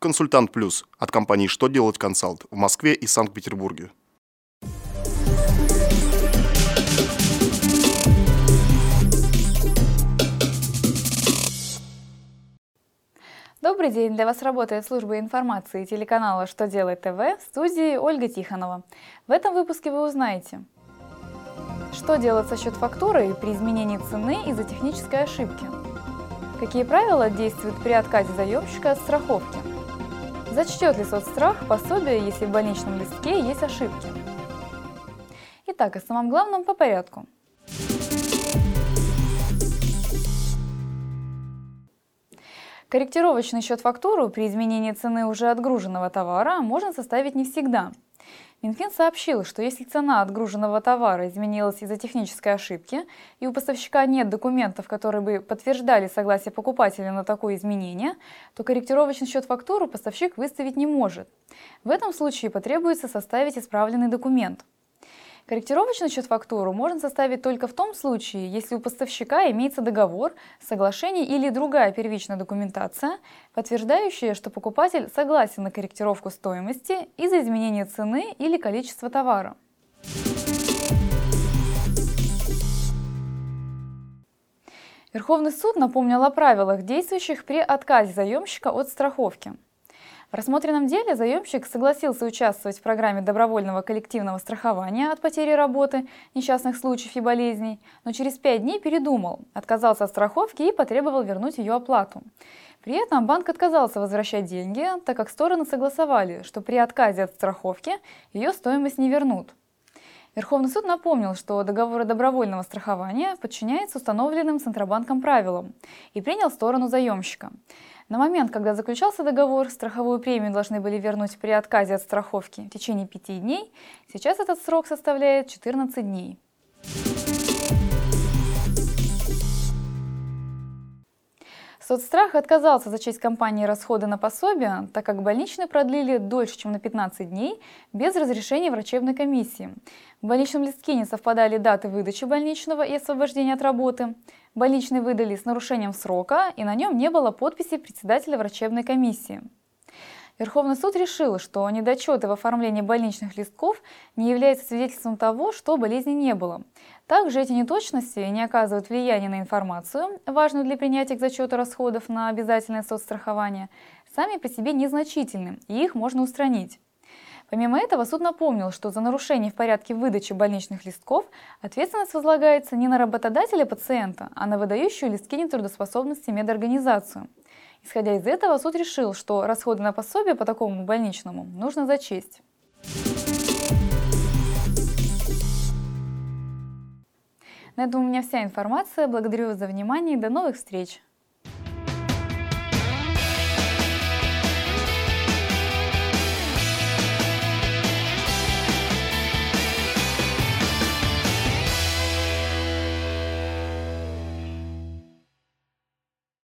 Консультант Плюс от компании «Что делать консалт» в Москве и Санкт-Петербурге. Добрый день! Для вас работает служба информации телеканала «Что делает ТВ» в студии Ольга Тихонова. В этом выпуске вы узнаете, что делать со счет фактуры при изменении цены из-за технической ошибки, какие правила действуют при отказе заемщика от страховки, зачтет ли соцстрах пособие, если в больничном листке есть ошибки. Итак, о самом главном по порядку – Корректировочный счет фактуру при изменении цены уже отгруженного товара можно составить не всегда. Минфин сообщил, что если цена отгруженного товара изменилась из-за технической ошибки, и у поставщика нет документов, которые бы подтверждали согласие покупателя на такое изменение, то корректировочный счет фактуру поставщик выставить не может. В этом случае потребуется составить исправленный документ – Корректировочный счет фактуру можно составить только в том случае, если у поставщика имеется договор, соглашение или другая первичная документация, подтверждающая, что покупатель согласен на корректировку стоимости из-за изменения цены или количества товара. Верховный суд напомнил о правилах, действующих при отказе заемщика от страховки. В рассмотренном деле заемщик согласился участвовать в программе добровольного коллективного страхования от потери работы, несчастных случаев и болезней, но через пять дней передумал, отказался от страховки и потребовал вернуть ее оплату. При этом банк отказался возвращать деньги, так как стороны согласовали, что при отказе от страховки ее стоимость не вернут. Верховный суд напомнил, что договор добровольного страхования подчиняется установленным Центробанком правилам и принял сторону заемщика. На момент, когда заключался договор, страховую премию должны были вернуть при отказе от страховки в течение пяти дней. Сейчас этот срок составляет 14 дней. Соцстрах отказался зачесть компании расходы на пособие, так как больничные продлили дольше, чем на 15 дней, без разрешения врачебной комиссии. В больничном листке не совпадали даты выдачи больничного и освобождения от работы. Больничный выдали с нарушением срока, и на нем не было подписи председателя врачебной комиссии. Верховный суд решил, что недочеты в оформлении больничных листков не являются свидетельством того, что болезни не было. Также эти неточности не оказывают влияния на информацию, важную для принятия к зачету расходов на обязательное соцстрахование, сами по себе незначительны, и их можно устранить. Помимо этого, суд напомнил, что за нарушение в порядке выдачи больничных листков ответственность возлагается не на работодателя пациента, а на выдающую листки нетрудоспособности медорганизацию – Исходя из этого, суд решил, что расходы на пособие по такому больничному нужно зачесть. На этом у меня вся информация. Благодарю вас за внимание и до новых встреч!